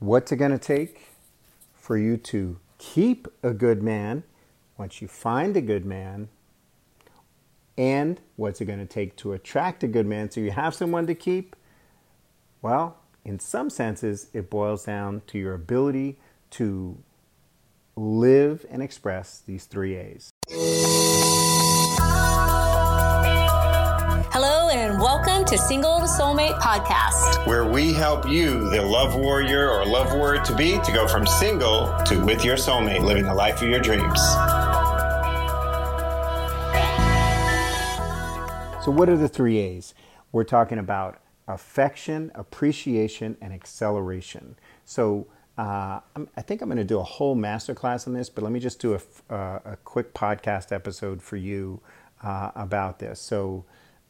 what's it going to take for you to keep a good man once you find a good man? And what's it going to take to attract a good man so you have someone to keep? Well, in some senses, it boils down to your ability to live and express these three A's. To Single to Soulmate podcast, where we help you, the love warrior or love warrior to be, to go from single to with your soulmate, living the life of your dreams. So, what are the three A's? We're talking about affection, appreciation, and acceleration. So, uh, I think I'm going to do a whole masterclass on this, but let me just do a, uh, a quick podcast episode for you uh, about this. So,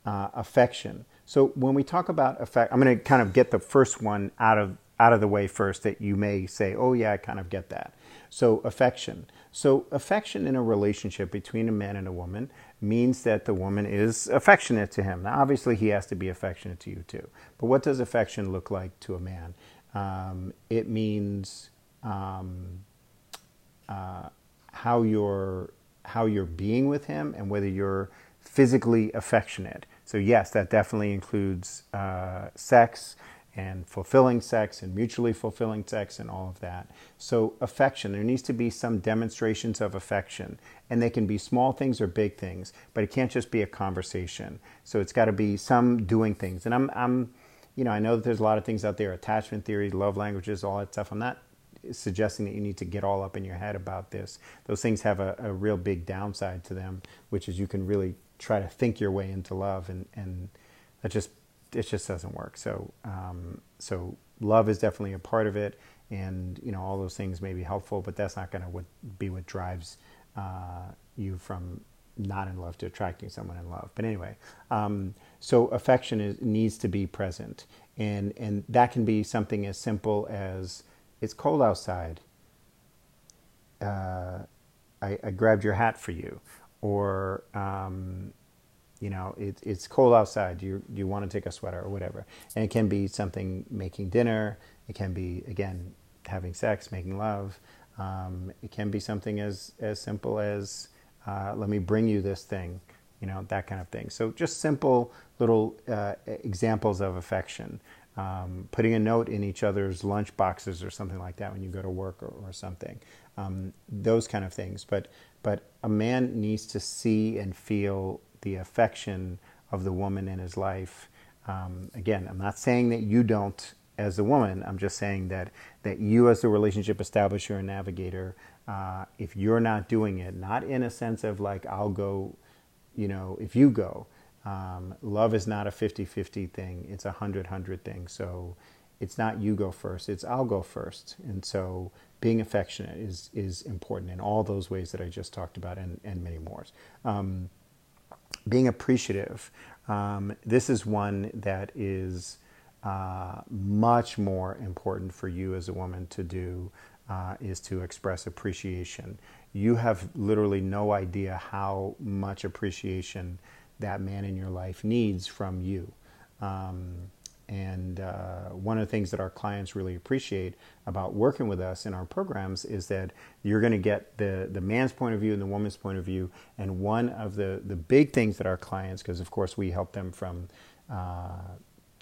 uh, affection. So, when we talk about affect, I'm going to kind of get the first one out of out of the way first that you may say, "Oh, yeah, I kind of get that." So, affection. So, affection in a relationship between a man and a woman means that the woman is affectionate to him. Now, obviously, he has to be affectionate to you too. But what does affection look like to a man? Um, it means um, uh, how you're how you're being with him and whether you're physically affectionate. So yes, that definitely includes uh, sex and fulfilling sex and mutually fulfilling sex and all of that. So affection, there needs to be some demonstrations of affection, and they can be small things or big things, but it can't just be a conversation. So it's got to be some doing things. And I'm I'm you know, I know that there's a lot of things out there, attachment theory, love languages, all that stuff. I'm not suggesting that you need to get all up in your head about this. Those things have a, a real big downside to them, which is you can really try to think your way into love, and and that just it just doesn't work. So um, so love is definitely a part of it, and you know all those things may be helpful, but that's not going to be what drives uh, you from not in love to attracting someone in love. But anyway, um, so affection is, needs to be present, and and that can be something as simple as it's cold outside. Uh, I, I, grabbed your hat for you, or um, you know it, it's cold outside. Do you you want to take a sweater or whatever? And it can be something making dinner. It can be again having sex, making love. Um, it can be something as as simple as uh, let me bring you this thing, you know, that kind of thing. So just simple little uh, examples of affection. Um, putting a note in each other's lunch boxes or something like that when you go to work or, or something. Um, those kind of things. But but a man needs to see and feel the affection of the woman in his life. Um, again, I'm not saying that you don't as a woman. I'm just saying that that you as the relationship establisher and navigator uh, if you're not doing it, not in a sense of like, I'll go, you know, if you go. Um, love is not a 50 50 thing, it's a 100 100 thing. So it's not you go first, it's I'll go first. And so being affectionate is, is important in all those ways that I just talked about and, and many more. Um, being appreciative, um, this is one that is uh, much more important for you as a woman to do uh, is to express appreciation. You have literally no idea how much appreciation that man in your life needs from you. Um, and uh, one of the things that our clients really appreciate about working with us in our programs is that you're going to get the, the man's point of view and the woman's point of view. And one of the, the big things that our clients, because of course we help them from uh,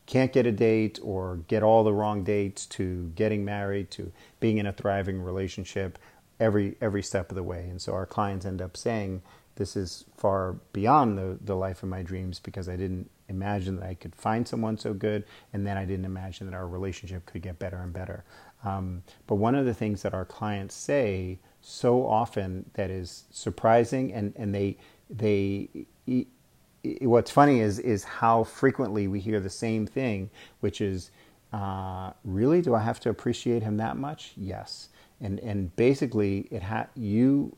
can't get a date or get all the wrong dates to getting married to being in a thriving relationship every every step of the way and so our clients end up saying this is far beyond the, the life of my dreams because I didn't imagine that I could find someone so good, and then I didn't imagine that our relationship could get better and better. Um, but one of the things that our clients say so often that is surprising, and, and they they what's funny is is how frequently we hear the same thing, which is, uh, really, do I have to appreciate him that much? Yes, and and basically, it ha- you,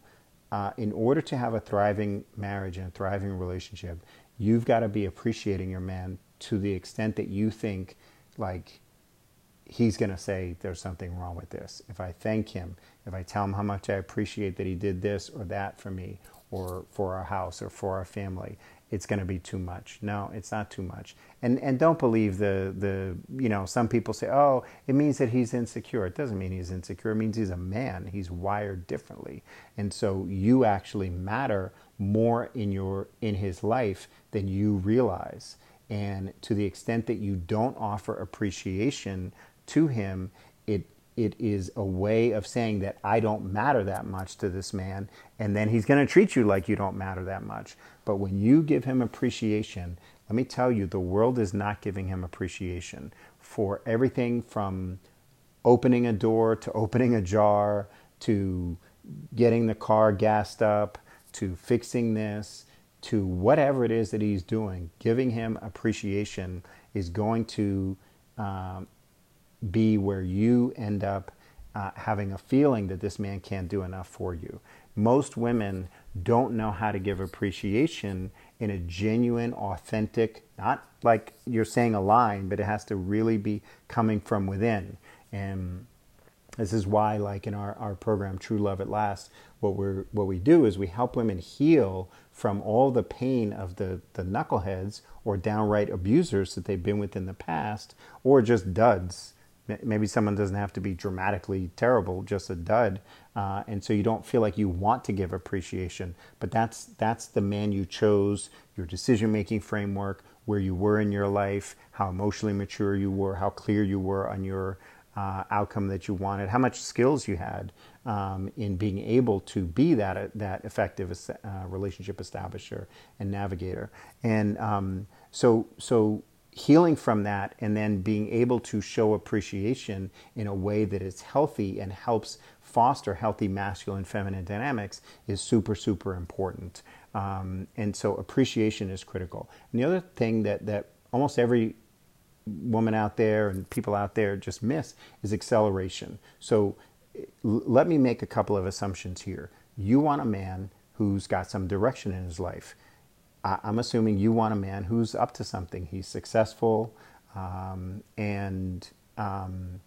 uh, in order to have a thriving marriage and a thriving relationship, you've got to be appreciating your man to the extent that you think, like, he's going to say there's something wrong with this. If I thank him, if I tell him how much I appreciate that he did this or that for me, or for our house or for our family, it's going to be too much. No, it's not too much. And and don't believe the the you know some people say oh it means that he's insecure. It doesn't mean he's insecure. It means he's a man. He's wired differently, and so you actually matter more in your in his life than you realize. And to the extent that you don't offer appreciation to him, it it is a way of saying that I don't matter that much to this man, and then he's going to treat you like you don't matter that much. But when you give him appreciation, let me tell you, the world is not giving him appreciation for everything from opening a door to opening a jar to getting the car gassed up to fixing this to whatever it is that he's doing. Giving him appreciation is going to um, be where you end up uh, having a feeling that this man can't do enough for you. Most women don't know how to give appreciation in a genuine, authentic, not like you're saying a line, but it has to really be coming from within. And this is why, like in our, our program, True Love at Last, what we're what we do is we help women heal from all the pain of the, the knuckleheads or downright abusers that they've been with in the past, or just duds maybe someone doesn't have to be dramatically terrible, just a dud, uh, and so you don't feel like you want to give appreciation. But that's that's the man you chose, your decision making framework, where you were in your life, how emotionally mature you were, how clear you were on your uh, outcome that you wanted, how much skills you had um, in being able to be that that effective uh, relationship establisher and navigator. And um, so so healing from that and then being able to show appreciation in a way that is healthy and helps foster healthy masculine feminine dynamics is super super important um, and so appreciation is critical and the other thing that that almost every woman out there and people out there just miss is acceleration so let me make a couple of assumptions here you want a man who's got some direction in his life I'm assuming you want a man who's up to something. He's successful, um, and um,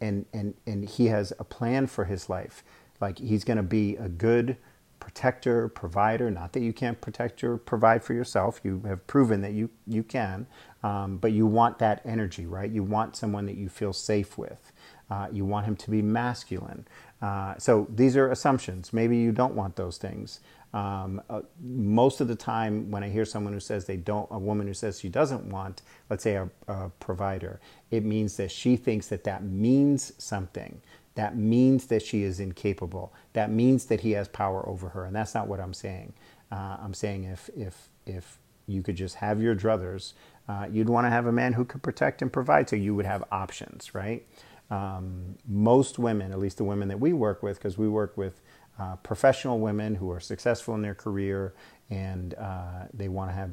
and and and he has a plan for his life. Like he's going to be a good protector, provider. Not that you can't protect or provide for yourself. You have proven that you you can, um, but you want that energy, right? You want someone that you feel safe with. Uh, you want him to be masculine. Uh, so these are assumptions. Maybe you don't want those things. Um, uh, most of the time, when I hear someone who says they don't, a woman who says she doesn't want, let's say, a, a provider, it means that she thinks that that means something. That means that she is incapable. That means that he has power over her, and that's not what I'm saying. Uh, I'm saying if if if you could just have your druthers, uh, you'd want to have a man who could protect and provide, so you would have options, right? Um, most women, at least the women that we work with, because we work with uh, professional women who are successful in their career and uh, they want to have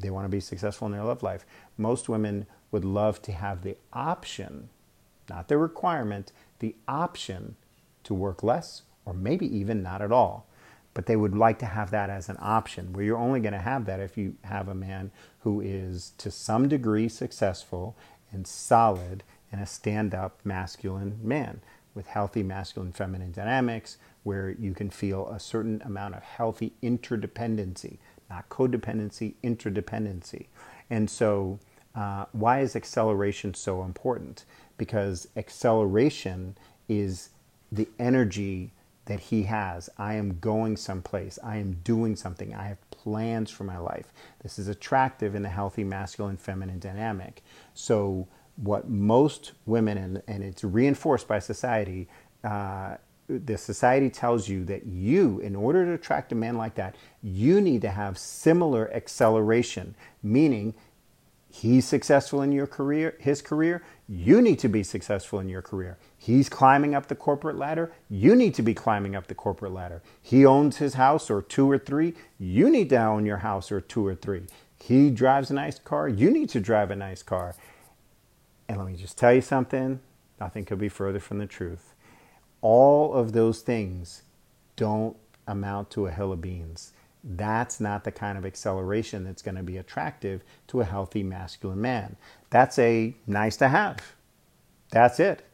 they want to be successful in their love life. Most women would love to have the option, not the requirement, the option to work less or maybe even not at all. But they would like to have that as an option where you're only going to have that if you have a man who is to some degree successful and solid and a stand up masculine man with healthy masculine feminine dynamics, where you can feel a certain amount of healthy interdependency, not codependency, interdependency. And so, uh, why is acceleration so important? Because acceleration is the energy that he has. I am going someplace. I am doing something. I have plans for my life. This is attractive in the healthy masculine feminine dynamic. So, what most women, and, and it's reinforced by society, uh, the society tells you that you, in order to attract a man like that, you need to have similar acceleration, meaning he's successful in your career, his career, you need to be successful in your career. He's climbing up the corporate ladder, you need to be climbing up the corporate ladder. He owns his house or two or three, you need to own your house or two or three. He drives a nice car, you need to drive a nice car. And let me just tell you something, nothing could be further from the truth all of those things don't amount to a hill of beans. That's not the kind of acceleration that's going to be attractive to a healthy masculine man. That's a nice to have. That's it.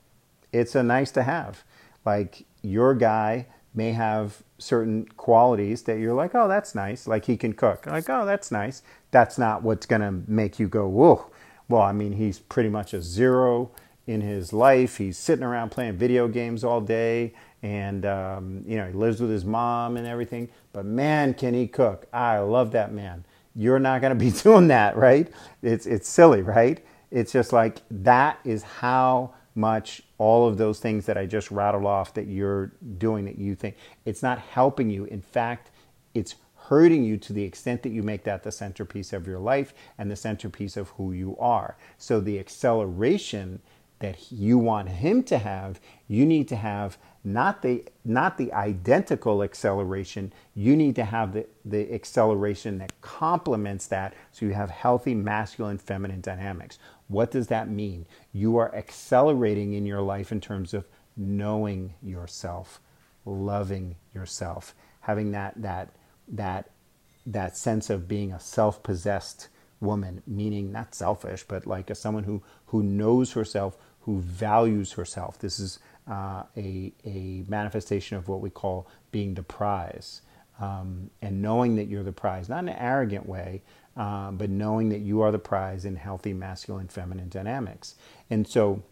It's a nice to have. Like your guy may have certain qualities that you're like, oh, that's nice. Like he can cook. Like, oh, that's nice. That's not what's going to make you go, whoa. Well, I mean, he's pretty much a zero in his life. He's sitting around playing video games all day and, um, you know, he lives with his mom and everything. But man, can he cook. I love that man. You're not going to be doing that, right? It's, it's silly, right? It's just like that is how much all of those things that I just rattled off that you're doing that you think it's not helping you. In fact, it's hurting you to the extent that you make that the centerpiece of your life and the centerpiece of who you are. So the acceleration that you want him to have, you need to have not the not the identical acceleration. You need to have the, the acceleration that complements that so you have healthy masculine feminine dynamics. What does that mean? You are accelerating in your life in terms of knowing yourself loving yourself having that that that that sense of being a self-possessed woman meaning not selfish but like a someone who who knows herself who values herself. This is uh, a, a manifestation of what we call being the prize. Um, and knowing that you're the prize, not in an arrogant way, uh, but knowing that you are the prize in healthy masculine feminine dynamics. And so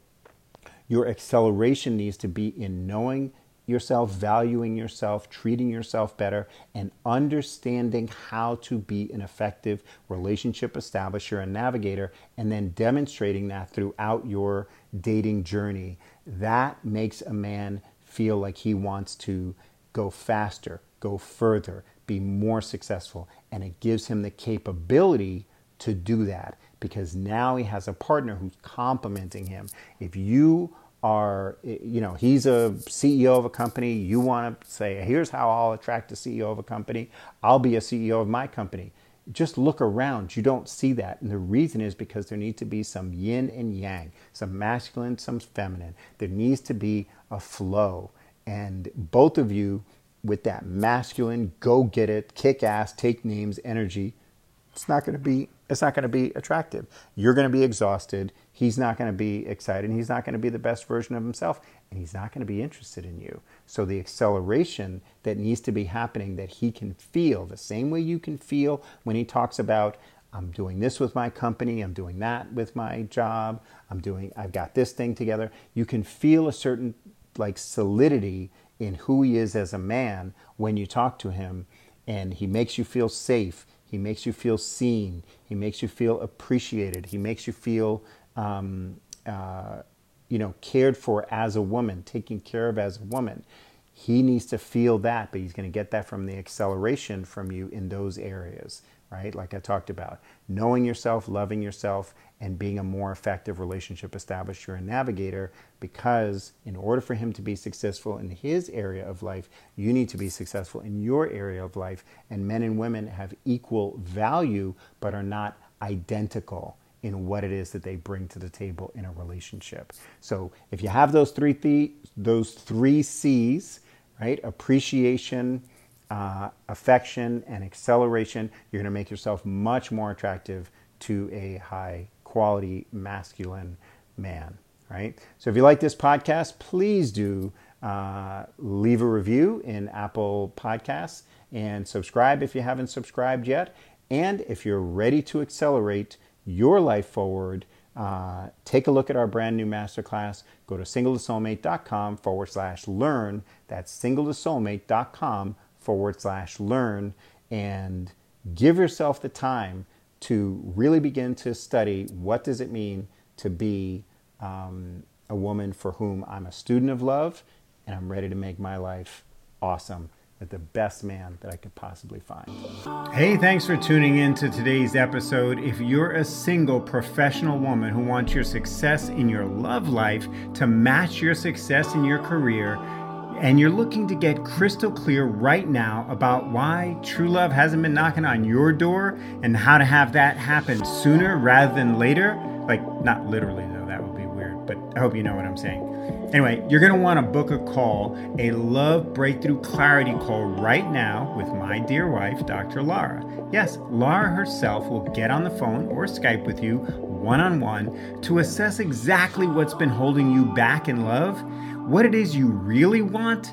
your acceleration needs to be in knowing yourself, valuing yourself, treating yourself better, and understanding how to be an effective relationship establisher and navigator, and then demonstrating that throughout your dating journey that makes a man feel like he wants to go faster, go further, be more successful. And it gives him the capability to do that because now he has a partner who's complimenting him. If you are, you know, he's a CEO of a company, you want to say, here's how I'll attract a CEO of a company, I'll be a CEO of my company just look around. You don't see that. And the reason is because there needs to be some yin and yang, some masculine, some feminine. There needs to be a flow. And both of you, with that masculine, go get it, kick ass, take names energy, it's not going to be it's not going to be attractive. You're going to be exhausted. He's not going to be excited. He's not going to be the best version of himself, and he's not going to be interested in you. So, the acceleration that needs to be happening that he can feel, the same way you can feel when he talks about, I'm doing this with my company, I'm doing that with my job, I'm doing, I've got this thing together. You can feel a certain like solidity in who he is as a man when you talk to him, and he makes you feel safe he makes you feel seen. He makes you feel appreciated. He makes you feel, um, uh, you know, cared for as a woman, taken care of as a woman. He needs to feel that, but he's going to get that from the acceleration from you in those areas right? Like I talked about, knowing yourself, loving yourself, and being a more effective relationship establisher and navigator. Because in order for him to be successful in his area of life, you need to be successful in your area of life. And men and women have equal value, but are not identical in what it is that they bring to the table in a relationship. So if you have those three th- those three C's, right? Appreciation, uh, affection and acceleration, you're going to make yourself much more attractive to a high quality masculine man, right? So if you like this podcast, please do uh, leave a review in Apple Podcasts and subscribe if you haven't subscribed yet. And if you're ready to accelerate your life forward, uh, take a look at our brand new masterclass. Go to singletosoulmate.com forward slash learn. That's singletosoulmate.com forward slash learn and give yourself the time to really begin to study what does it mean to be um, a woman for whom I'm a student of love and I'm ready to make my life awesome with the best man that I could possibly find. Hey, thanks for tuning in to today's episode. If you're a single professional woman who wants your success in your love life to match your success in your career, and you're looking to get crystal clear right now about why true love hasn't been knocking on your door and how to have that happen sooner rather than later, like not literally though, that would be weird, but I hope you know what I'm saying. Anyway, you're going to want to book a call, a love breakthrough clarity call right now with my dear wife, Dr. Lara. Yes, Lara herself will get on the phone or Skype with you one on one to assess exactly what's been holding you back in love what it is you really want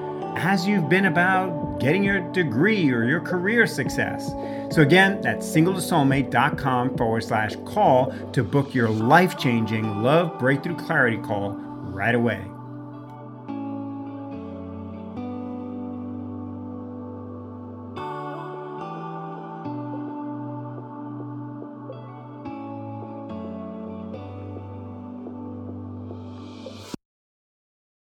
as you've been about getting your degree or your career success. So, again, that's singletosoulmate.com forward slash call to book your life changing love breakthrough clarity call right away.